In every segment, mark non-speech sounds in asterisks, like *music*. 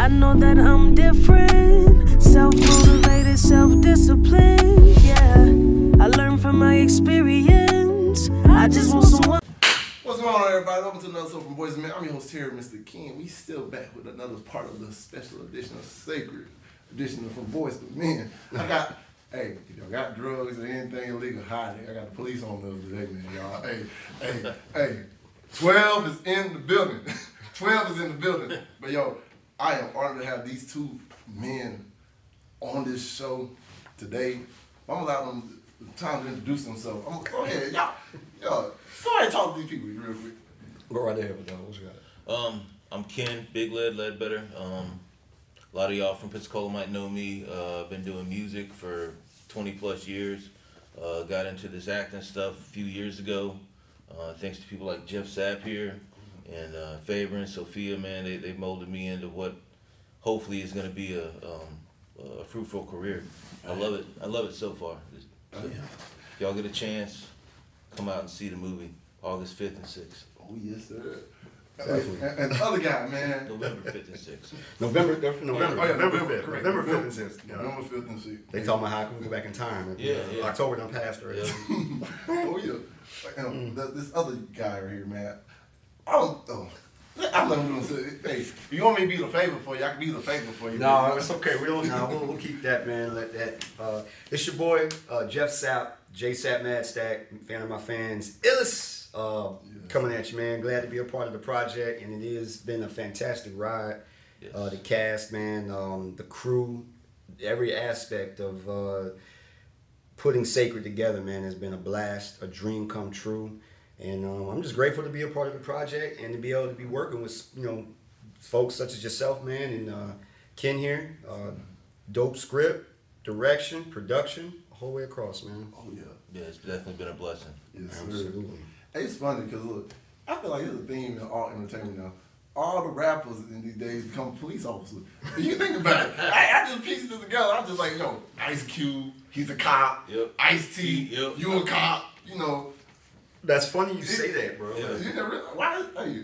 I know that I'm different. Self motivated, self disciplined. Yeah, I learned from my experience. I just want someone. What's going on, everybody? Welcome to another show from Boys and Men. I'm your host here, Mr. King. We still back with another part of the special edition of Sacred Edition From Boys to Men. I got, *laughs* hey, if y'all got drugs or anything illegal, hide it. I got the police on those today, man, y'all. Hey, hey, hey, 12 is in the building. *laughs* 12 is in the building. But yo, I am honored to have these two men on this show today. I'm gonna allow them time to introduce themselves. I'm gonna go ahead, y'all. Y'all, before I talk to these people real quick. Go right ahead with that. What you got? Um, I'm Ken Big Lead Ledbetter. Um, a lot of y'all from Pensacola might know me. Uh, I've been doing music for 20 plus years. Uh, got into this acting stuff a few years ago. Uh, thanks to people like Jeff Sapp here and uh, Faber and Sophia, man, they, they molded me into what hopefully is going to be a, um, a fruitful career. I love it. I love it so far. So, Y'all get a chance, come out and see the movie August 5th and 6th. Oh yes, sir. Definitely. And, and the other guy, man. November 5th and 6th. November, November, November, Oh, yeah, November, November, 5th. correct. November 5th and 6th. Yeah. November fifth and sixth. They told me how I can go back in time. Yeah, yeah. October done passed already. Yeah. *laughs* oh yeah. Like, um, th- this other guy right here, man. I don't. Oh, I'm not gonna say. Hey, if you want me to be the favor for you, I can be the favor for you. No, it's okay. We don't. No, we'll, we'll keep that, man. Let that. Uh, it's your boy uh, Jeff Sapp, J Sapp Mad Stack, fan of my fans. Illis, uh, coming at you, man. Glad to be a part of the project, and it has been a fantastic ride. Yes. Uh, the cast, man, um, the crew, every aspect of uh, putting Sacred together, man, has been a blast, a dream come true. And um, I'm just grateful to be a part of the project and to be able to be working with, you know, folks such as yourself, man, and uh, Ken here. Uh, dope script, direction, production, a whole way across, man. Oh yeah. Yeah, it's definitely been a blessing. Yes. Absolutely. Hey, It's funny because look, I feel like there's a theme in all entertainment now. All the rappers in these days become police officers. If *laughs* you think about it, *laughs* I, I just pieced it together. I'm just like, yo, Ice Cube, he's a cop. Yep. Ice T, Yep. you a cop. You know, That's funny you say that, bro. Yeah. you never realize, why? Hey,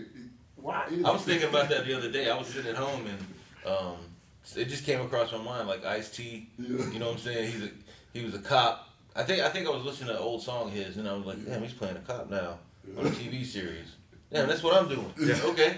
why? Is I was thinking about that the other day. I was sitting at home and um, it just came across my mind like Ice T. Yeah. You know what I'm saying? He's a he was a cop. I think I think I was listening to an old song of his and I was like, damn, he's playing a cop now on a TV series. Damn, that's what I'm doing. Yeah. Okay.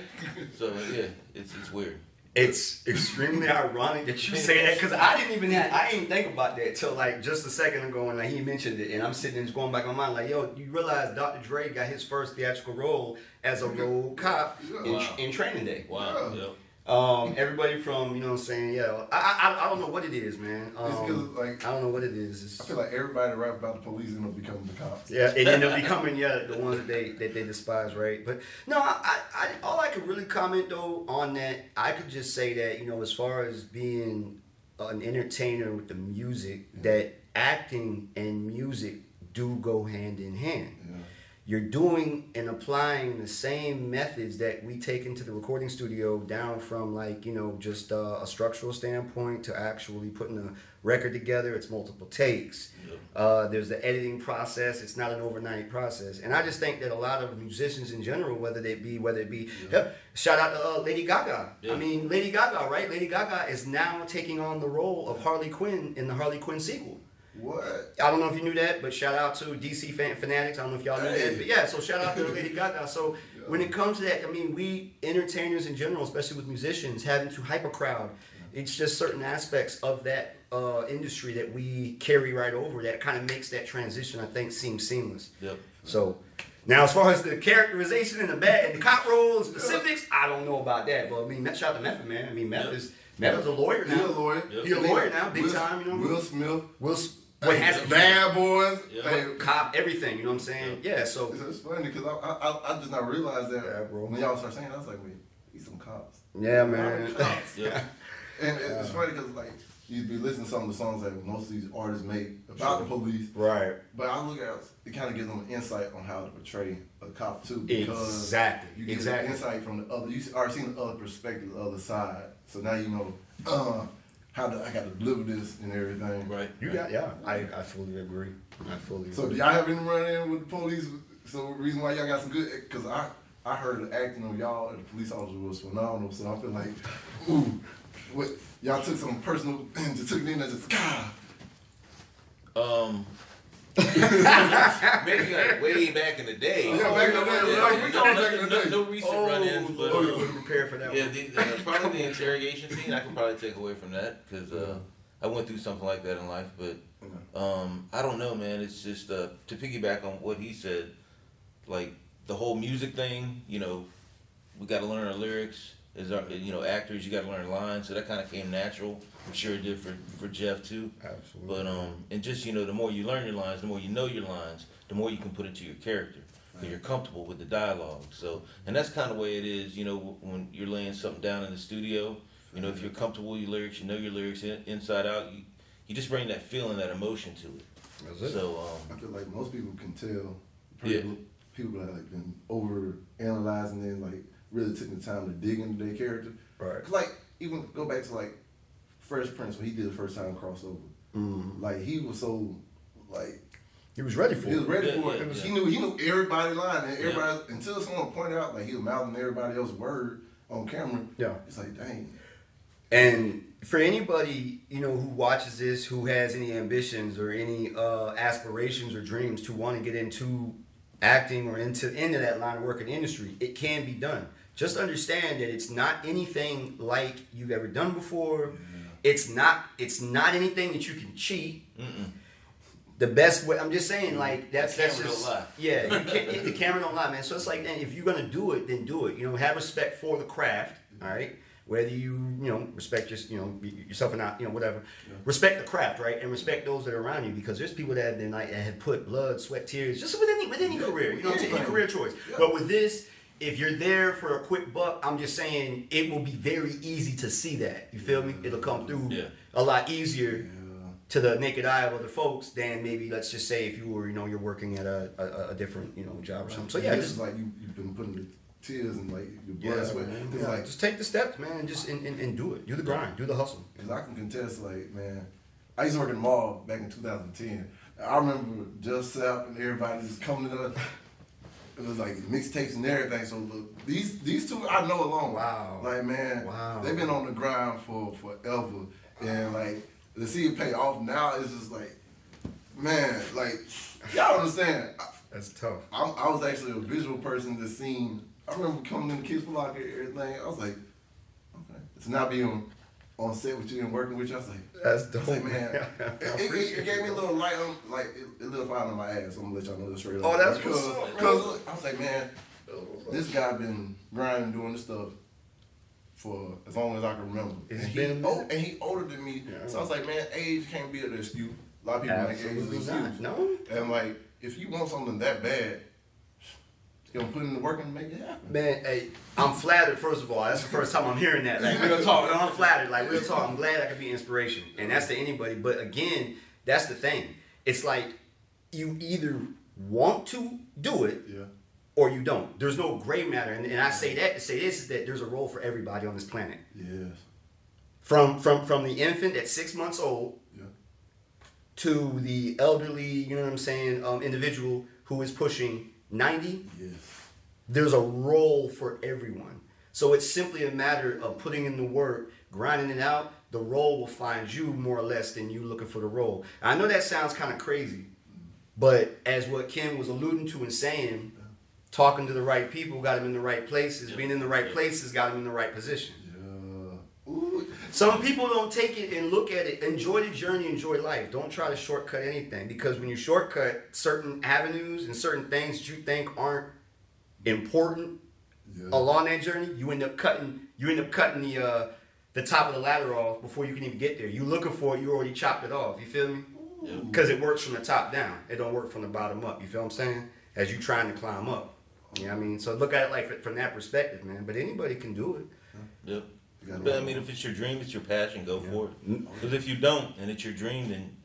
So yeah, it's it's weird. It's extremely *laughs* ironic that you say that because I didn't even have, I didn't think about that till like just a second ago and like he mentioned it and I'm sitting there just going back in my mind like yo you realize Dr. Dre got his first theatrical role as a mm-hmm. road cop in, Wow. in Training Day. Wow. Yeah. Um, everybody from you know what I'm saying yeah I, I I don't know what it is man. It's Um, like- I don't know what it is. It's, I feel like everybody that rap about the police end up becoming the cops. yeah, and ended up becoming yeah the ones that they that they despise, right? But no, I, I, all I could really comment though on that, I could just say that you know as far as being an entertainer with the music, that acting and music do go hand in hand. Yeah. You're doing and applying the same methods that we take into the recording studio, down from like you know just uh, a structural standpoint to actually putting a record together. It's multiple takes. Yep. Uh, there's the editing process. It's not an overnight process, and I just think that a lot of musicians in general, whether they be whether it be yeah, shout out to uh, Lady Gaga. Yeah. I mean Lady Gaga, right? Lady Gaga is now taking on the role of Harley Quinn in the Harley Quinn sequel. What? I don't know if you knew that, but shout out to DC fan, fanatics. I don't know if y'all knew Hey. that, but yeah. So shout out to Lady *laughs* Gaga. So when it comes to that, I mean, we entertainers in general, especially with musicians, having to hype a crowd. It's just certain aspects of that uh, industry that we carry right over that kind of makes that transition, I think, seem seamless. Yep. So now, as far as the characterization and the bad and the cop role and specifics, I don't know about that. But I mean, shout out to Method Man. I mean, Method is Method is a lawyer now. He a lawyer. Yep. He a lawyer now, big Will, time. You know, Will Smith. Will what has bad boys. Yeah. Cop everything. You know what I'm saying? Yeah. So It's, funny because I, I, I, just not realized that Yeah, bro. when y'all start saying, that, I was like, wait, he's some cops. yeah, man. cops? *laughs* Yep. *laughs* And it- it's funny because like you'd be listening to some of the songs that most of these artists make about the police, right. but I look at it kind of gives them an insight on how to portray a cop too. Because Exactly. You get Exactly. insight from the other. You already seen the other perspective, the other side. So now you know uh, how to, I got to deliver this and everything. Right. You got yeah. I, I fully agree. I fully. So agree. do y'all have any run in with the police? So reason why y'all got some good? Because I I heard the acting of y'all and the police officer was phenomenal. So I feel like, ooh, what y'all took some personal and *laughs* just took it in as just God. Um, *laughs* maybe like way back in the day. Yeah, back in the day, Yeah, like, we no, talking no, back in the no, day. no recent Oh, run-ins, but oh, you uh, wasn't prepared for that yeah, one. the, uh, probably the interrogation scene. I could probably take away from that because uh, I went through something like that in life. But um, I don't know, man. It's just uh, to piggyback on what he said, like the whole music thing. You know, we got to learn our lyrics. As our, you know, actors, you got to learn lines. So that kind of came natural. I'm sure it did for for Jeff too. Absolutely. But um, and just you know, the more you learn your lines, the more you know your lines, the more you can put into your character. Because you're comfortable with the dialogue. So, and that's kind of the way it is. You know, when you're laying something down in the studio. You know, if you're comfortable with your lyrics, you know your lyrics in, inside out. You, you just bring that feeling, that emotion to it. That's it. So, um, I feel like most people can tell. Yeah. People, people that like been over analyzing and like really took the time to dig into their character. Right. Cause like even go back to like Fresh Prince when he did the first time crossover. Mhm. Like he was so like He was ready for he was it. ready Yeah, for yeah, it. yeah. He knew he knew everybody line and everybody until someone pointed out like he was mouthing everybody else's word on camera. Yeah. It's like dang. And for anybody, you know, who watches this, who has any ambitions or any uh, aspirations or dreams to want to get into acting or into into that line of work in the industry, it can be done. Just understand that it's not anything like you've ever done before. Mm-hmm. It's not it's not anything that you can cheat. mm-mm. The best way I'm just saying, like that's The that's camera just don't lie. yeah. You can't, *laughs* the camera don't lie, man. So it's like, then if you're gonna do it, then do it. You know, have respect for the craft. Mm-hmm. All right, whether you you know respect your you know yourself or not, you know whatever. Respect the craft, right, and respect those that are around you because there's people that have been like that have put blood, sweat, tears, just with any with any career, you know, I'm any career choice. Yeah. But with this. If you're there for a quick buck, I'm just saying it will be very easy to see that. You feel me? It'll come through Yeah. a lot easier Yeah. to the naked eye of other folks than maybe let's just say if you were you know you're working at a, a, a different you know job or something. So yeah, this just is like you you've been putting tears and like your yeah, blood, sweat. man. Yeah, like just take the steps, man, just and, and, and do it. Do the grind. Do the hustle. Cause I can contest, like, man, I used to work in the mall back in 2010. I remember Jeff Sapp and everybody just coming to it was like mixtapes and everything. So look, these these two I know alone. Wow. Like man, Wow. they've been on the grind for forever, and like to see it pay off now is just like, man, like y'all understand. That's tough. I, I was actually a visual person that seen. I remember coming in the kids' locker and everything. I was like, okay, to not be on on set with you and working with you. I was like. That's I dope, like, man, *laughs* it, it, it gave me a little light on, like, it, a fire on my ass. I'm gonna let y'all know this straight up. Oh, that's because, what's because I was like, man, this guy been grinding, doing this stuff for as long as I can remember. It's and, been he, oh, and he older than me, Yeah. so I was like, man, age can't be an excuse. A lot of people make age an excuse. No. And like, if you want something that bad, you gonna put in the work and make it happen. Man, hey, I'm flattered. First of all, that's the first time I'm hearing that. Like real talk, I'm flattered. Like real talk, I'm glad I could be inspiration, and that's to anybody. But again, that's the thing. It's like you either want to do it Yeah. or you don't. There's no gray matter, and, and I say that to say this is that there's a role for everybody on this planet. Yes. From from from the infant at six months old Yeah. to the elderly, you know what I'm saying, um, individual who is pushing 90 Yes. there's a role for everyone. So it's simply a matter of putting in the work, grinding it out. The role will find you more or less than you looking for the role. I know that sounds kind of crazy, but as what Ken was alluding to and saying, talking to the right people got him in the right places. Being in the right places got him in the right position. Yeah. Ooh. Some people don't take it and look at it. Enjoy the journey, enjoy life. Don't try to shortcut anything because when you shortcut certain avenues and certain things that you think aren't important Yeah. along that journey, you end up cutting you end up cutting the uh, the top of the ladder off before you can even get there. You looking for it, you already chopped it off. You feel me? Yeah. Because it works from the top down. It don't work from the bottom up. You feel what I'm saying? As you trying to climb up. You know what I mean? So look at it like from that perspective, man. But anybody can do it. Yep. You gotta But I mean, if it's your dream, it's your passion, go for it. Mm. Because if you don't, and it's your dream, then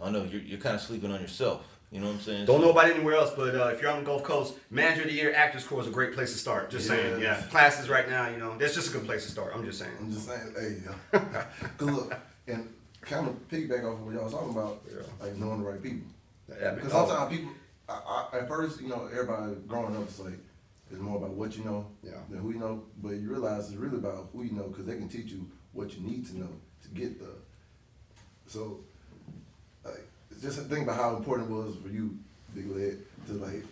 I don't know, you're, you're kind of sleeping on yourself. You know what I'm saying? Don't So- know about anywhere else, but uh, if you're on the Gulf Coast, Manager of the Year, Actors Corps is a great place to start. Just saying, yeah. Classes right now, you know, that's just a good place to start. I'm just saying. I'm just saying, hey, yeah. Cause *laughs* look, and kind of piggyback off of what y'all was talking about, Yeah. like knowing the right people. Yeah, man. Because sometimes people, I, I, at first, you know, everybody growing up, is like, it's more about what you know Yeah. than who you know. But you realize it's really about who you know because they can teach you what you need to know to get there. So, like, just think about how important it was for you, Big Led, to like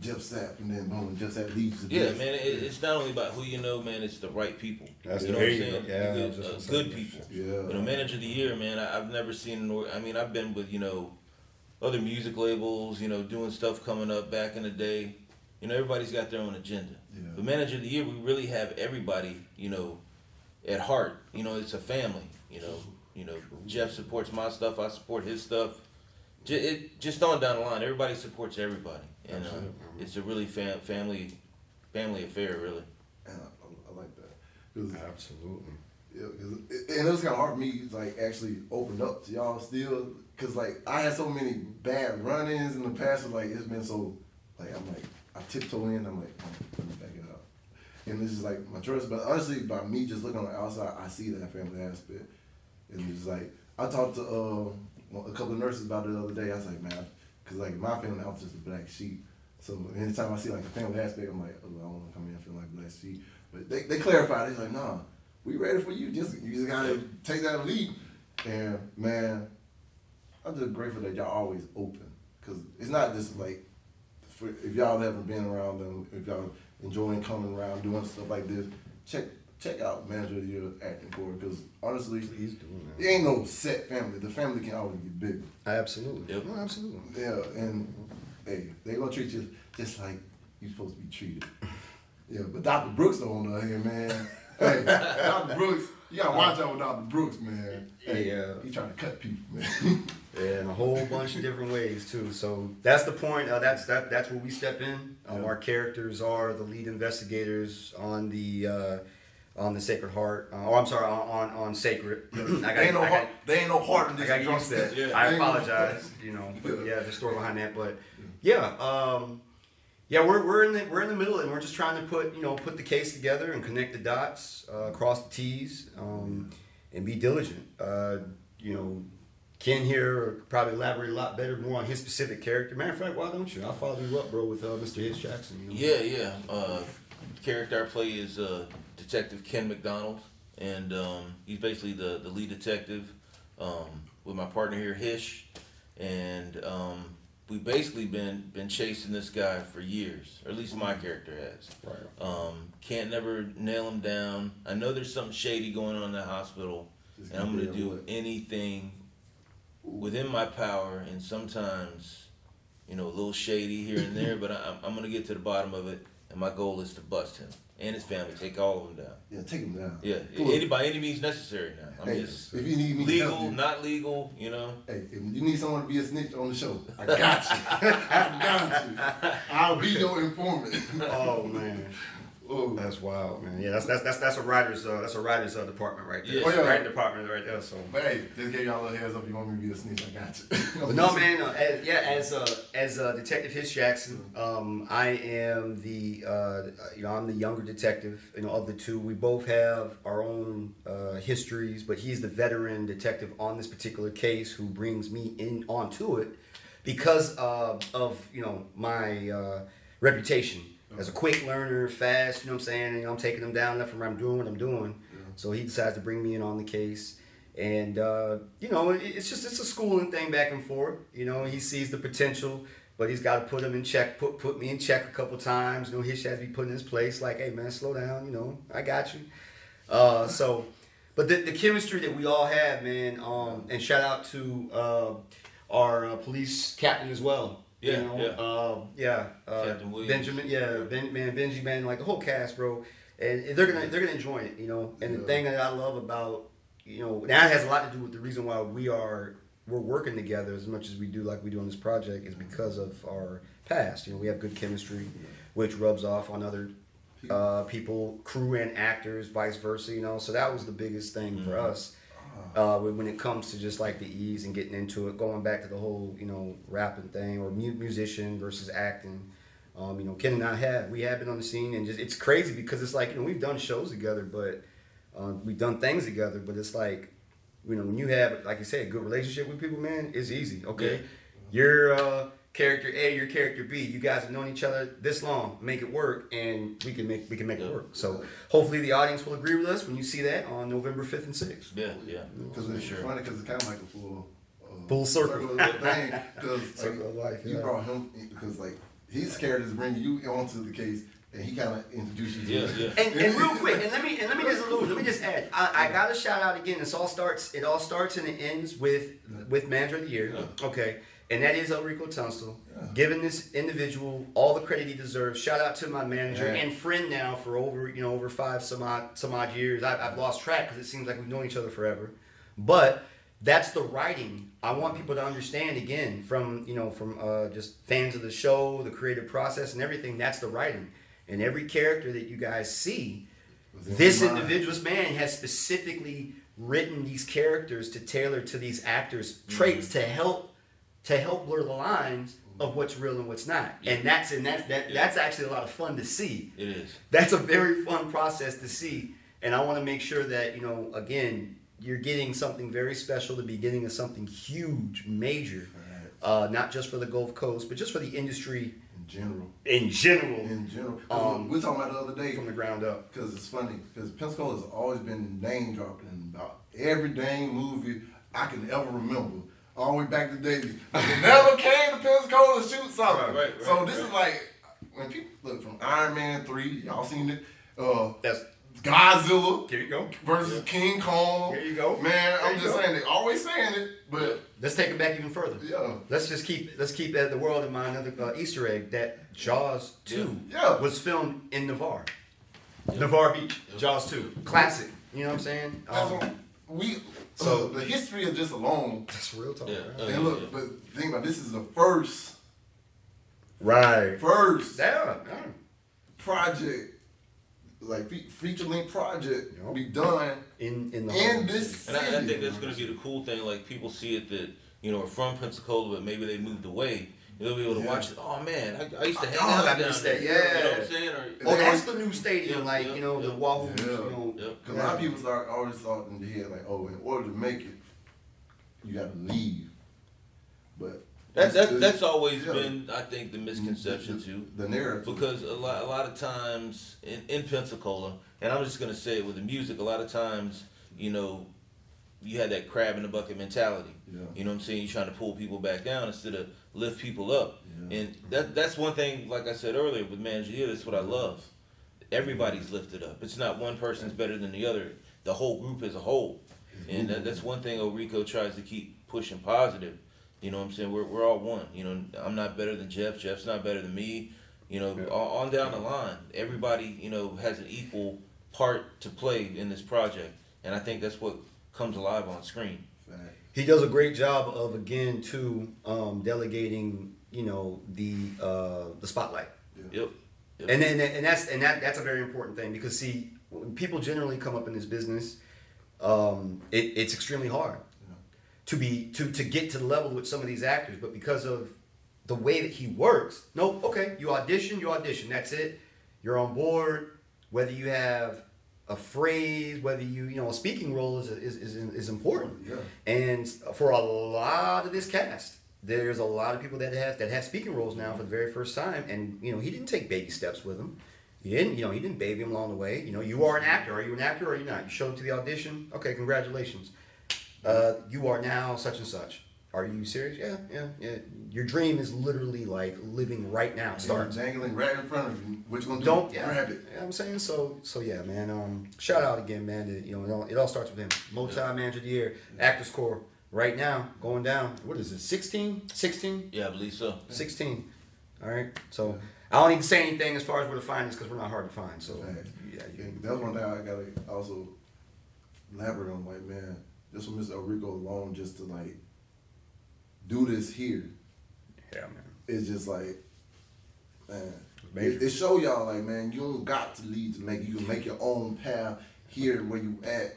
Jeff Sapp and then boom, Jeff Sapp leads to Yeah, this. man, it, it's not only about who you know, man. It's the right people. That's you know what I'm saying? Yeah, good, just uh, gonna good people. Yeah. But a manager of the year, man, I, I've never seen. an I mean, I've been with you know other music labels, you know, doing stuff coming up back in the day. You know, everybody's got their own agenda. Yeah. But manager of the year, we really have everybody, you know, at heart. You know, it's a family. You know, you know, Jeff supports my stuff. I support his stuff. J- it just on down the line, everybody supports everybody, and uh, Absolutely. it's a really fam- family, family affair, really. And I, I, I like that. 'Cause Absolutely. Yeah, it, and it was kind of hard for me to like actually open up to y'all still, cause like I had so many bad run-ins in the past. Like it's been so like I'm like I tiptoe in. I'm like oh, let me back it up, and this is like my choice. But honestly, by me just looking on the outside, I see that family aspect, and it's like I talked to uh, a couple of nurses about it the other day. I was like, man, cause like my family, I'm just a black sheep. So anytime I see like a family aspect, I'm like, oh, I don't want to come in feeling like black sheep. But they, they clarified. It's like, nah, we ready for you. Just you just gotta take that leap. And man, I'm just grateful that y'all always open. Cause it's not just like for, if y'all haven't been around them, if y'all enjoying coming around doing stuff like this, check check out Manager of the Year acting for. Cause honestly, Please do, it man. ain't no set family. The family can always get bigger. Absolutely. Yep. No, absolutely. Yeah, and hey, they gonna treat you just like you supposed to be treated. Yeah, but Dr. Brooks on the other hand, man. *laughs* hey, Dr. Brooks, you gotta watch out with Dr. Brooks, man. Hey, Yeah. he trying to cut people, man. *laughs* Yeah, in a whole bunch of different ways too. So that's the point. Uh, that's that. That's where we step in. Um, Yeah. Our characters are the lead investigators on the uh, on the Sacred Heart. Uh, oh, I'm sorry, on on, on Sacred. *clears throat* I got, they ain't no I got, heart. They ain't no heart in I this. got drunk used to that. Yeah. I They no- apologize. You know, yeah, the story behind that. But yeah, um, yeah, we're, we're in the we're in the middle, and we're just trying to put you know put the case together and connect the dots, uh, cross the T's, um, and be diligent. Uh, you know, Ken here probably elaborate a lot better more on his specific character. Matter of fact, why don't you? I'll follow you up, bro, with uh, Mr. Hitch Jackson. You know? Yeah, yeah. Uh, character I play is uh, Detective Ken McDonald, and um, he's basically the, the lead detective um, with my partner here, Hitch, and um, we've basically been been chasing this guy for years, or at least my character has. Right. Um, can't never nail him down. I know there's something shady going on in the hospital, Just and I'm gonna do away. anything within my power, and sometimes, you know, a little shady here and there, *laughs* but I, I'm- I'm gonna get to the bottom of it, and my goal is to bust him and his family, take all of them down. Yeah, take them down. Yeah, Cool. any by any means necessary. Now I'm Hey, just if you need me to help legal, you, not legal. You know. Hey, if you need someone to be a snitch on the show, I got you. *laughs* I got you. I'll be your informant. Oh man. Oh, That's wild, man. Yeah, that's that's that's that's a writer's uh, that's a writer's uh, department right there. Yeah. Oh, yeah. Writing department right there. So. but hey, just gave y'all a little heads up. If you want me to be a snitch? I got you. *laughs* No, man. Uh, as, yeah, as uh, as uh, Detective Hitch Jackson, um, I am the uh, you know I'm the younger detective. You know, of the two, we both have our own uh, histories, but he's the veteran detective on this particular case who brings me in onto it because uh, of you know my uh, reputation as a quick learner, fast. You know what I'm saying? And, you know, I'm taking them down left and right. I'm doing what I'm doing. So he decides to bring me in on the case. And uh, you know, it's just it's a schooling thing back and forth. You know, he sees the potential, but he's got to put him in check, put put me in check a couple times. You know, he has to be put in his place. Like, hey man, slow down. You know, I got you. Uh, so, but the, the chemistry that we all have, man. Um, and shout out to uh, our uh, police captain as well. Yeah, you know? yeah. Uh, yeah. Uh, Captain Williams. Benjamin, yeah, ben, man, Benji, man, like the whole cast, bro. And they're gonna they're gonna enjoy it, you know. And the thing that I love about you know that has a lot to do with the reason why we are we're working together as much as we do like we do on this project is because of our past. You know, we have good chemistry, which rubs off on other uh, people, crew and actors, vice versa. You know, so that was the biggest thing for us. Uh, when, it comes to just like the ease and getting into it, going back to the whole you know rapping thing or mu- musician versus acting. Um, you know, Ken and I have we have been on the scene and just it's crazy because it's like you know we've done shows together, but um, we've done things together, but it's like you know when you have like you said a good relationship with people, man, it's easy. Okay, you're uh, character A, your character B. You guys have known each other this long. Make it work, and we can make we can make it work. So hopefully the audience will agree with us when you see that on November fifth and sixth. Yeah, yeah. Because it's Sure. funny because it's kind of like a full uh, Full circle. thing. Because *laughs* Circle of life, you yeah. brought him because like his characters bring you onto the case, and he kind of introduced you. Yeah, yeah. *laughs* And, and real quick, and let me and let me just allude, let me just add. I, I got to shout out again. This all starts. It all starts and it ends with with Manager of the Year. Okay, and that is Elrico Tunstall, Yeah. giving this individual all the credit he deserves. Shout out to my manager Yeah. and friend now for over you know over five some odd some odd years. I, I've lost track because it seems like we've known each other forever, but. That's the writing. I want people to understand again from you know from uh, just fans of the show, the creative process, and everything. That's the writing, and every character that you guys see, this your mind. individual, this man has specifically written these characters to tailor to these actors' traits to help to help blur the lines of what's real and what's not. And that's and that's that, Yeah. that's actually a lot of fun to see. It is. That's a very fun process to see. And I want to make sure that, you know, again, you're getting something very special, the beginning of something huge, major, uh, not just for the Gulf Coast, but just for the industry in general. in general In general, Um, we were talking about the other day from the ground up. because it's funny because Pensacola has always been name dropped in about every dang movie I can ever remember. All the way back to the days. But they never came to Pensacola to shoot something. Right, right, so right, this right. is like when people look from Iron Man three, y'all seen it. Uh, That's Godzilla here you go. versus King Kong. There you go. Man, There I'm just go. saying they always saying it, but Let's take it back even further. yeah. Let's just keep let's keep uh, the world in mind another uh, Easter egg that Jaws two Yeah. was filmed in Navarre, Navarre Beach. Jaws two, classic. You know what I'm saying? That's Um, what we so- so the history of just alone. that's real talk. Yeah. right? Uh, And look, but think about it, this is the first Right. first Yeah. yeah. project, like fe- feature length project, Yup. be done In in the in home. this And I, I think that's going to be the cool thing. Like people see it that you know are from Pensacola, but maybe they moved away. They'll be able to Yeah. watch it. Oh man, I, I used to oh, hang Oh, out that down miss there. that, You know what. I'm saying? Or, Oh, that's the new stadium, Yeah, like yeah, you know the yeah. Wahoo. Yeah. You know, Yep. Cause a lot of people start always thought in the head like, oh, in order to make it, you got to leave. But That's that's, the- that's always yeah. been, I think, the misconception the, too. The narrative. Because a lot, a lot of times in, in Pensacola, and I'm just gonna say it with the music, a lot of times, you know, you had that crab in the bucket mentality. Yeah. You know what I'm saying? You're trying to pull people back down instead of lift people up. Yeah. And that that's one thing, like I said earlier with Mangia, that's what I love. Everybody's lifted up. It's not one person's better than the other. The whole group as a whole. And that, that's one thing Elrico tries to keep pushing positive. You know what I'm saying? We're, we're all one. You know, I'm not better than Jeff. Jeff's not better than me. You know, Yeah. on, on down the line, everybody, you know, has an equal part to play in this project. And I think that's what comes alive on screen. Fact. he does a great job of again too um, delegating you know the uh, the spotlight. Yep. Yep. And then and that's and that that's a very important thing because see when people generally come up in this business, um, it, it's extremely hard to be to to get to the level with some of these actors, but because of the way that he works, no, okay, you audition, you audition, that's it. You're on board. Whether you have a phrase, whether you you know a speaking role is is is, is important. Yeah. And for a lot of this cast, there's a lot of people that have that have speaking roles now for the very first time. And you know, he didn't take baby steps with him. He didn't, you know, he didn't baby him along the way. You know, you are an actor. Are you an actor or are you not? You showed up to the audition. Okay, congratulations. Uh, you are now such and such. Are you serious? Yeah, yeah, yeah. Your dream is literally like living right now. It Start starts. dangling right in front of you. What you gonna do? Don't yeah. grab it. Yeah, I'm saying so. So yeah, man. Um, shout out again, man. To, you know, it all, it all starts with him. Multi manager of the year, Actors Corps. Right now, going down. What is it? 16? 16? Yeah, I believe so. 16. All right. So I don't need to say anything as far as where to find this because we're not hard to find. So Fact. yeah, Yeah, you, that's one thing I gotta also elaborate on. Like, man, just for Mr. Rico alone, just to like do this here, yeah, man. it's just like, man, it, it show y'all like, man, you don't got to lead to make. You can make your own path here where you at,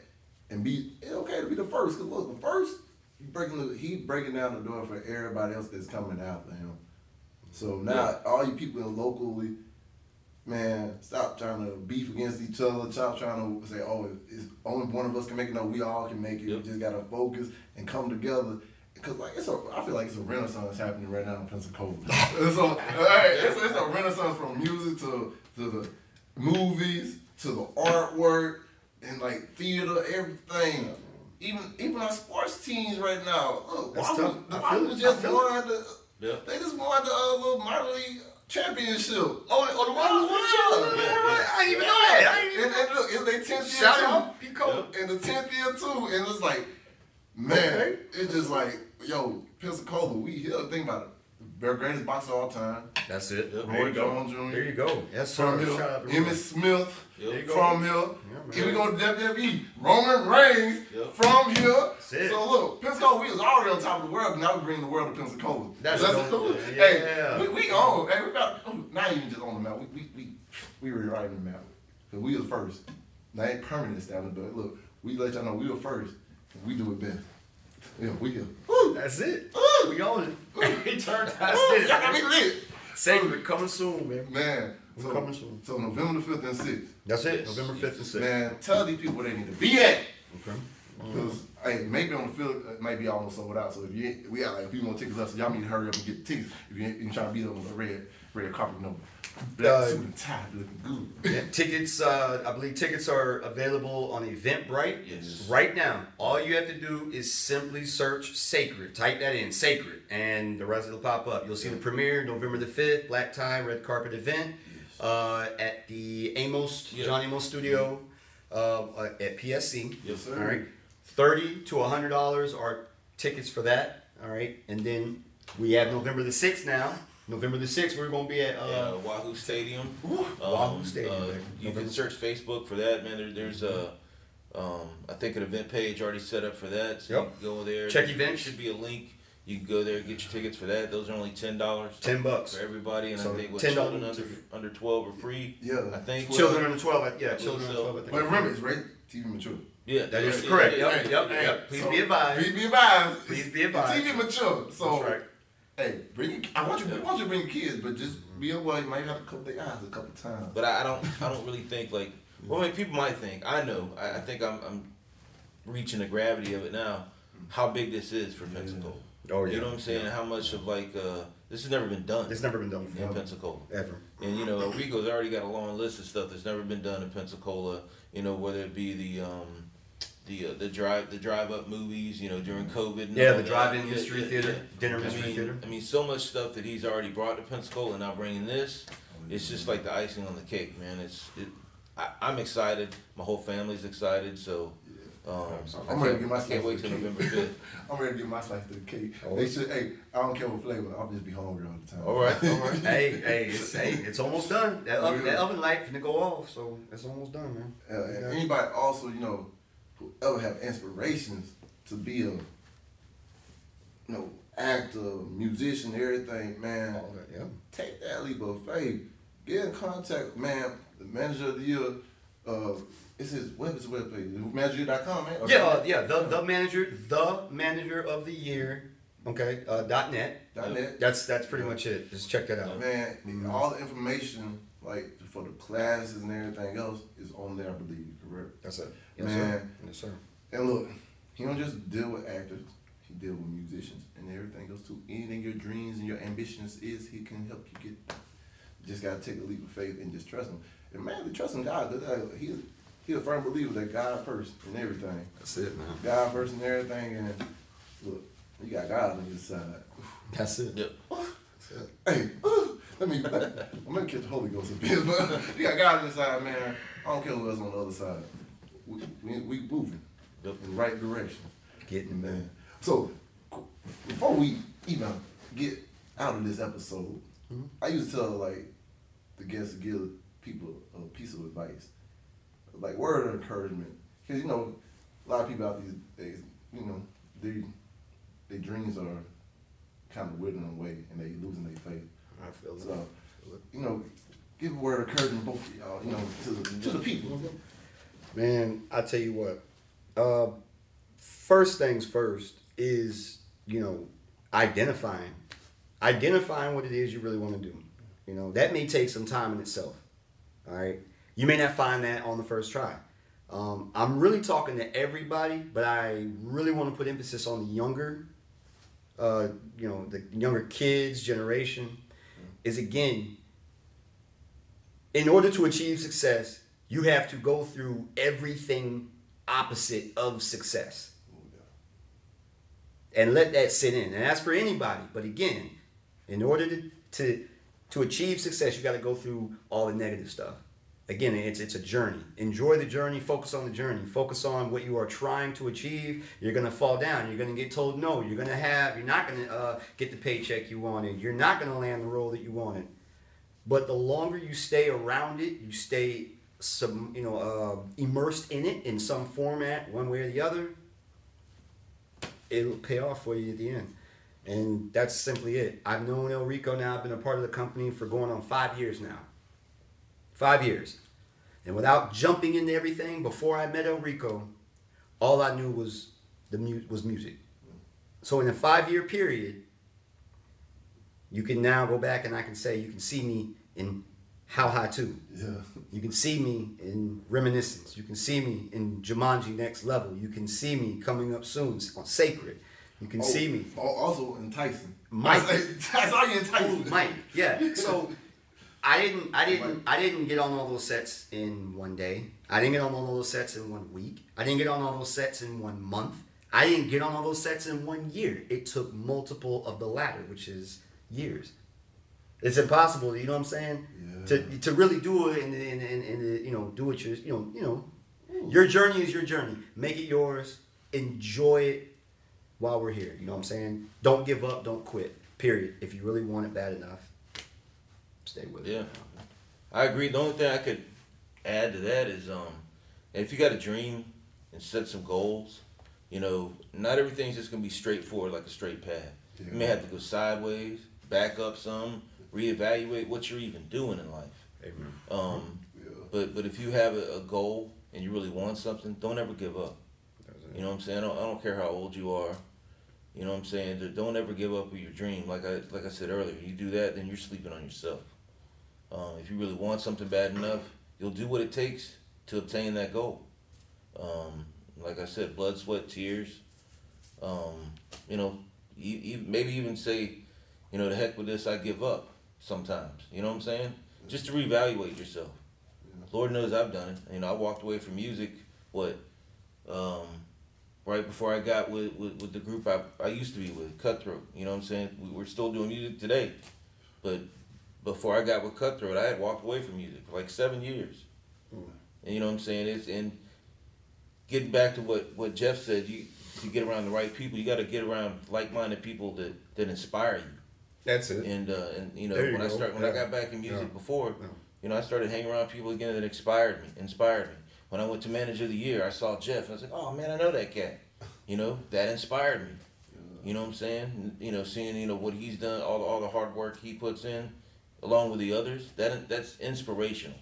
and be it's okay to be the first. Cause look, the first he breaking the he breaking down the door for everybody else that's coming after him. So now all you people in locally, man, stop trying to beef against each other. Stop trying to say, oh, it's only one of us can make it. No, we all can make it. Yep. We just gotta focus and come together Cause like it's a, I feel like it's a renaissance happening right now in Pensacola. *laughs* it's, a, hey, it's, it's a renaissance from music to to the movies to the artwork and like theater, everything. Even even our sports teams right now. Look, That's Washington, tough. I the feel it. Washington I just won the. Yeah. They just won the uh, little minor league championship. Oh, oh the Washington won. Yeah, yeah. I didn't even know that. I didn't even And, and look, it's their tenth year Shout too. out, Pico. And the tenth year too, and it's like, man, it's just like, yo, Pensacola, we here. Think about it. Their greatest boxer of all time, That's it. Yep. There Roy you go. Jones Jr. There you go. Yes, from sir. here. Shout out to Emmitt Roy. Smith Yep. There you go. from here. man. If we go to WWE, Roman Reigns Yep. from here. That's it. So look, Pensacola, we was already on top of the world, but now we bring the world to Pensacola. That's That's cool. Yeah. Hey, we, we own. Hey, we got oh, not even just on the map. We we we, we rewriting the map because we was first. Now ain't permanent established, but look, we let y'all know we were first. And we do it best. Yeah, we here. Woo! That's it. Woo! We own it. we *laughs* turned Woo! Y'all got me past lit. it. Sacred coming soon, man. Man, We're so, coming soon. so November the fifth and sixth. That's it. November 5th and 6th. Man, tell these people they need to be at. Okay. Because uh-huh. hey, maybe on the field it might be almost sold out. So if you ain't- we got like a few more tickets left, so y'all need to hurry up and get the tickets if you ain't, you trying to be on the red red carpet number. Black Uh, suit and tie looking good. Yeah, tickets, uh, I believe tickets are available on Eventbrite Yes. right now. All you have to do is simply search Sacred. Type that in, Sacred, and the rest will pop up. You'll see the premiere November the 5th, black tie, red carpet event uh, at the Amos, Yeah. John Amos studio uh, uh, at PSC. Yes, sir. All right. 30 to $100 are tickets for that. All right. And then we have November the 6th now. November the 6th, we're going to be at. Uh, uh, Wahoo Stadium. Woo. Wahoo Stadium, uh, you can search Facebook for that, man. There, there's a, um, I think an event page already set up for that. So Yep. go there. Check There events. should be a link. You can go there and get your tickets for that. Those are only ten dollars 10 bucks. for everybody, and So I think what $10 children under ticket. under twelve are free. Yeah. I think. Twelve. Children under 12, I- yeah, believe children under 12, I think. But remember, it's right TV mature. Yeah, That is yeah, correct. yeah, Yep, yep, yep. Please So, be advised. Please be advised. Please be advised. TV mature. So That's right. Hey, bring I want you. I want you to bring kids, but just be aware. You might have to cover their eyes a couple times. But I, I don't. I don't really think like. Well, I mean, people might think. I know. I, I think I'm. I'm reaching the gravity of it now. How big this is for Pensacola. Oh, yeah. You know what I'm saying? How much of like uh, this has never been done It's never been done in before. Pensacola. Ever. And you know, Rico's already got a long list of stuff that's never been done in Pensacola. You know, whether it be the um, the uh, the drive the drive up movies. You know, during COVID. And Yeah, the drive-in Yeah, mystery yeah, theater, yeah. dinner I mystery mean, theater. I mean, so much stuff that he's already brought to Pensacola, and now bringing this. It's just like the icing on the cake, man. It's it. I, I'm excited. My whole family's excited. So. Um, *laughs* I'm ready to get my can't wait till slice of November cake. fifth. I'm ready to get my slice of the cake. Oh. They should. Hey, I don't care what flavor. I'll just be hungry all the time. All right, all right. *laughs* hey, hey, it's, hey, it's almost done. That oven, Yeah. that oven light finna go off, so it's almost done, man. Uh, and anybody also, you know, who ever have inspirations to be a, you know, actor, musician, everything, man, All that, yeah. take that leap of faith. Get in contact, man. The manager of the year, uh, it's his web his webpage, manager.com, man. Yeah, uh, yeah. The the manager, the manager of the year. Okay, uh, dot net. Dot net. That's that's pretty much it. Just check that out. Man, all the information, like for the classes and everything else, is on there, I believe, correct? That's it. Yes, Man. sir. Yes, sir. And look, he don't just deal with actors. He deal with musicians and everything else too. Anything your dreams and your ambitions is, he can help you get. Just gotta take a leap of faith and just trust him. And man, trust in God. He's he's a firm believer that God first in everything. That's it, man. God first in everything. And look, you got God on your side. That's it. Yep. Hey, let me. I'm gonna catch the Holy Ghost a bit, but you got God on your side, man. I don't care who else on the other side. We we, we moving Yep. in the right direction. Getting man. Man. So, before we even get out of this episode, Mhm. I used to tell like the guests to give people a piece of advice, like word of encouragement, because you know a lot of people out these days, you know, they their dreams are kind of withering away and they losing their faith. I feel it. So, you know, give a word of encouragement both of y'all, you know, to the to the people. Man, I tell you what. Uh, first things first is you know identifying, identifying what it is you really want to do. You know that may take some time in itself. All right, you may not find that on the first try. Um, I'm really talking to everybody, but I really want to put emphasis on the younger uh, you know, the younger kids generation, is again, in order to achieve success, you have to go through everything opposite of success. And let that sit in. And that's for anybody. But again, in order to to, to achieve success, you got to go through all the negative stuff. Again, it's it's a journey. Enjoy the journey. Focus on the journey. Focus on what you are trying to achieve. You're gonna fall down. You're gonna get told no. You're gonna have. You're not gonna uh, get the paycheck you wanted. You're not gonna land the role that you wanted. But the longer you stay around it, you stay some you know uh, immersed in it in some format, one way or the other. It'll pay off for you at the end. And that's simply it. I've known El Rico now. I've been a part of the company for going on five years now. Five years. And without jumping into everything, before I met El Rico, all I knew was the mu- was music. So in a five year period, you can now go back and I can say you can see me in How High 2. Yeah. You can see me in Reminiscence. You can see me in Jumanji Next Level. You can see me coming up soon on Sacred. You can oh, see me. Oh, also enticing. Mike. *laughs* I saw you enticing. Ooh, Mike, yeah. So I didn't, I didn't, I didn't get on all those sets in one day. I didn't get on all those sets in one week. I didn't get on all those sets in one month. I didn't get on all those sets in one year. It took multiple of the latter, which is years. It's impossible. You know what I'm saying? Yeah. To to really do it and and, and, and you know do it your you know you know your journey is your journey. Make it yours. Enjoy it while we're here. You know what I'm saying? Don't give up. Don't quit. Period. If you really want it bad enough, stay with it. Yeah. I agree. The only thing I could add to that is um, if you got a dream and set some goals, you know, not everything's just gonna be straightforward like a straight path. You may have to go sideways, back up some, reevaluate what you're even doing in life. Amen. Um, Yeah. but but if you have a, a goal and you really want something, don't ever give up. You know what I'm saying? I don't, I don't care how old you are. You know what I'm saying? Don't ever give up with your dream. Like I like I said earlier, you do that, then you're sleeping on yourself. Um, if you really want something bad enough, you'll do what it takes to obtain that goal. Um, like I said, blood, sweat, tears. Um, you know, you, you, maybe even say, you know, the heck with this, I give up. Sometimes, you know what I'm saying? Just to reevaluate yourself. Lord knows I've done it. You know, I walked away from music. What? Um, right before I got with, with, with the group I, I used to be with, Cutthroat. You know what I'm saying? We, we're still doing music today. But before I got with Cutthroat, I had walked away from music for like seven years. And you know what I'm saying? It's and getting back to what, what Jeff said, you you get around the right people. You got to get around like minded people that, that inspire you. That's it. And uh, and you know you when I go. start when I got back in music Yeah. before, Yeah. you know I started hanging around people again that inspired me. Inspired me. When I went to manager of the year, I saw Jeff and I was like, oh man, I know that cat. You know that inspired me. You know what I'm saying? You know, seeing you know what he's done, all the, all the hard work he puts in, along with the others. That that's inspirational.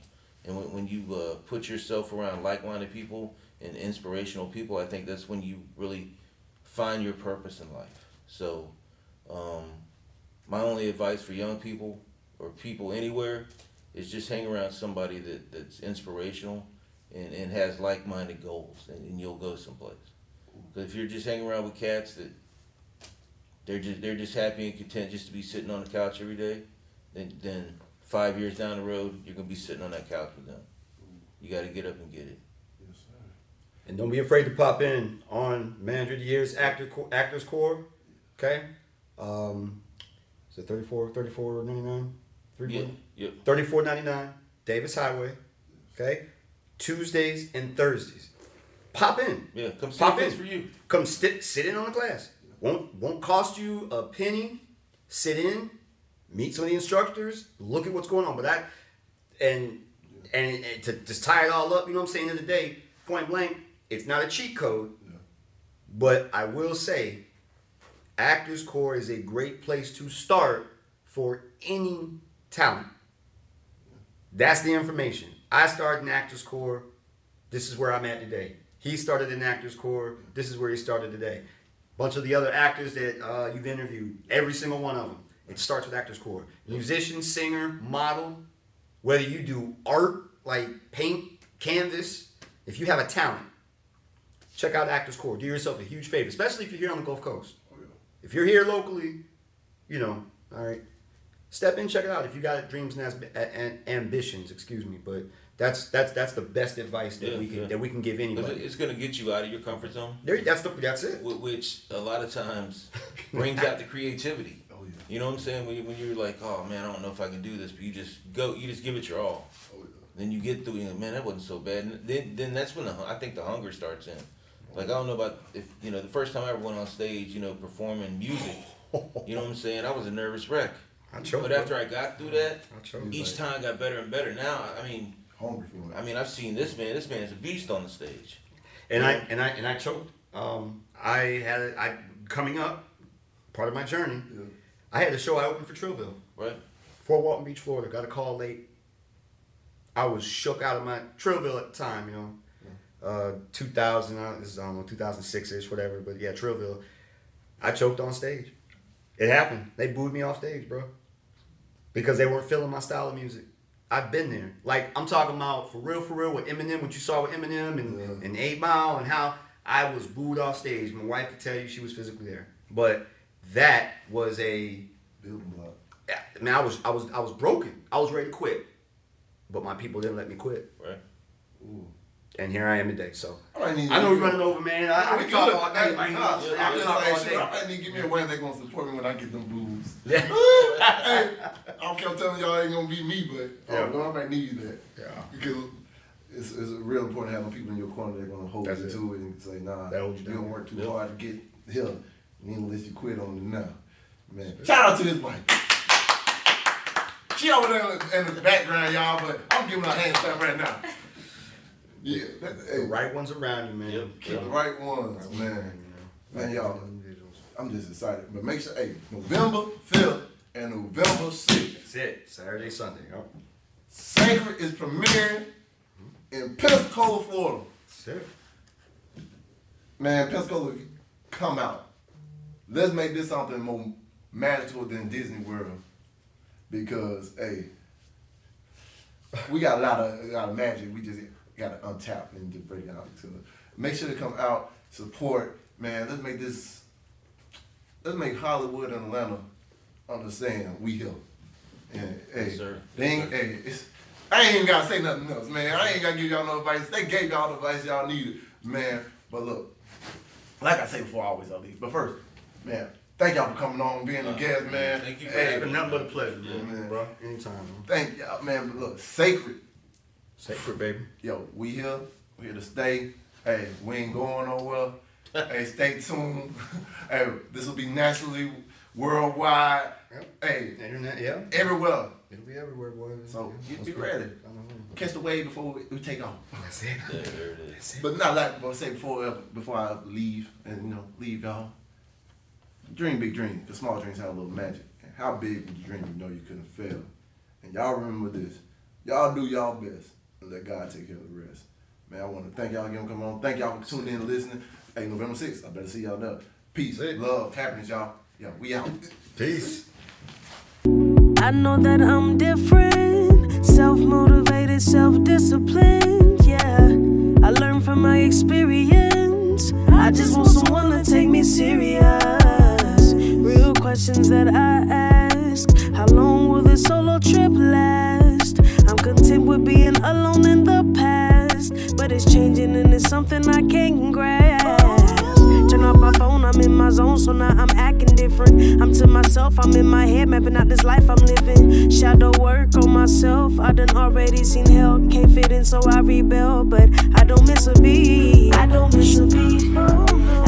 And when, when you uh, put yourself around like-minded people and inspirational people, I think that's when you really find your purpose in life. So, um, my only advice for young people or people anywhere is just hang around somebody that, that's inspirational and, and has like-minded goals, and, and you'll go someplace. But if you're just hanging around with cats that they're just they're just happy and content just to be sitting on the couch every day, then then five years down the road you're gonna be sitting on that couch with them. You got to get up and get it. Yes, sir. And don't be afraid to pop in on Manager of the Year's Actor Co- Actors Core. Okay? Um, is it 34 34 99 Yeah, yep. 34 99 Davis Highway. Okay? Tuesdays and Thursdays. Pop in. Yeah, come see Pop in. for you. Come sit sit in on the class. Won't won't cost you a penny. Sit in, meet some of the instructors, look at what's going on. But that and and, and to just tie it all up, you know what I'm saying? In the day, point blank, it's not a cheat code. But I will say, Actors Core is a great place to start for any talent. That's the information. I started in Actors Core. This is where I'm at today. He started in Actors Core. This is where he started today. Bunch of the other actors that uh, you've interviewed, every single one of them. It starts with Actors Core. Musician, singer, model, whether you do art like paint, canvas, if you have a talent, check out Actors Core. Do yourself a huge favor, especially if you're here on the Gulf Coast. Oh, if you're here locally, you know, all right, step in, check it out. If you got dreams and, asp- a- and ambitions, excuse me, but that's that's that's the best advice that Yeah, we can yeah. that we can give anybody. It's gonna get you out of your comfort zone, There, that's the that's it. which a lot of times *laughs* brings out the creativity. Yeah. You know what I'm saying? When, you, when you're like, oh man, I don't know if I can do this, but you just go, you just give it your all. Oh yeah. Then you get through, it, and man, that wasn't so bad. And then, then that's when the, I think the hunger starts in. Like I don't know about if you know the first time I ever went on stage, you know, performing music. You know what I'm saying? I was a nervous wreck. I choked. But after I got through that, I choked. each time got better and better. Now, I mean, Hungry for it. I mean, I've seen this man. This man's a beast on the stage. and I and I and I choked. Um, I had it- I coming up, part of my journey. Yeah. I had a show I opened for Trillville. Right? Fort Walton Beach, Florida. Got a call late. I was shook out of my Trillville at the time, you know. Uh, 2000, uh, this is, I don't know, 2006 ish, whatever. But yeah, Trillville. I choked on stage. It happened. They booed me off stage, bro. Because they weren't feeling my style of music. I've been there. Like, I'm talking about for real, for real, with Eminem, what you saw with Eminem and, Yeah. and 8 Mile, and how I was booed off stage. My wife could tell you she was physically there. But that was a Building block. yeah, man, I was I was I was broken. I was ready to quit, but my people didn't let me quit, Right? Ooh. and here I am today. So I need I know we're running over, man. I, I We can talk good. all day. Hey, man. nah, I can talk all day. I need to give me a way they're gonna support me when I get them booze. *laughs* Yeah. *laughs* hey, I don't care telling y'all ain't gonna be me, but oh, Yeah. oh, no, I might need that. Yeah. Because it's, it's real important to having people in your corner that are gonna hold That's you it. to it and say, nah, That you you don't work too Yeah. hard to get here. You let you quit on it now. Man. Shout out to his wife. She over there in the, in the background, y'all, but I'm giving her a hand clap right now. Yeah, that, The hey, right ones around you, man. Yep. keep the right ones, man. Man, y'all. I'm just excited. But make sure, hey, November 5th and November 6th, That's it. Saturday, Sunday. Yep. Sacred is premiering in Pensacola, Florida. That's it. Man, Pensacola, come out. Let's make this something more magical than Disney World. Because, hey, we got a lot of, a lot of magic. We just got to untap and to break out. So make sure to come out, support. Man, let's make this, let's make Hollywood and Atlanta understand we here. And, hey, Yes, sir. they ain't, hey, it's, I ain't even gotta say nothing else, man. I ain't gotta give y'all no advice. They gave y'all the advice y'all needed, man. But look, like I say before, I always I leave. But first, man, thank y'all for coming on, being a Uh, guest, man. thank you for Hey, It's having been nothing but a pleasure, bro. Yeah. Man. bro. Anytime, man. Thank y'all, man. But look, sacred. Sacred, baby. Yo, we here. We here to stay. Hey, we ain't going nowhere. *laughs* hey, stay tuned. *laughs* hey, this will be nationally, worldwide. Yep. Hey, Internet, yeah. everywhere. It'll be everywhere, boy. So, Yeah. get- be Let's go. ready. Know. Catch the wave before we, we take off. *laughs* That's it. There, there it is. That's it. But not like I say before before I leave and you know leave y'all. Dream big dreams. The small dreams have a little magic. And how big would you dream you know you couldn't fail? And y'all remember this. Y'all do y'all best and let God take care of the rest. Man, I want to thank y'all again for coming on. Thank y'all for tuning in and listening. Hey, November 6th, I better see y'all there. Peace, Lit. love, happiness, y'all. Yeah, we out. Peace. I know that I'm different, self motivated, self disciplined. Yeah, I learned from my experience. I just want someone to take me serious. Questions that I ask How long will this solo trip last? I'm content with being alone in the past, but it's changing and it's something I can't grasp. Turn off my phone, I'm in my zone, so now I'm acting different. I'm to myself, I'm in my head, mapping out this life I'm living. Shadow work on myself, I done already seen hell. Can't fit in, so I rebel, but I don't miss a beat. I don't miss a beat.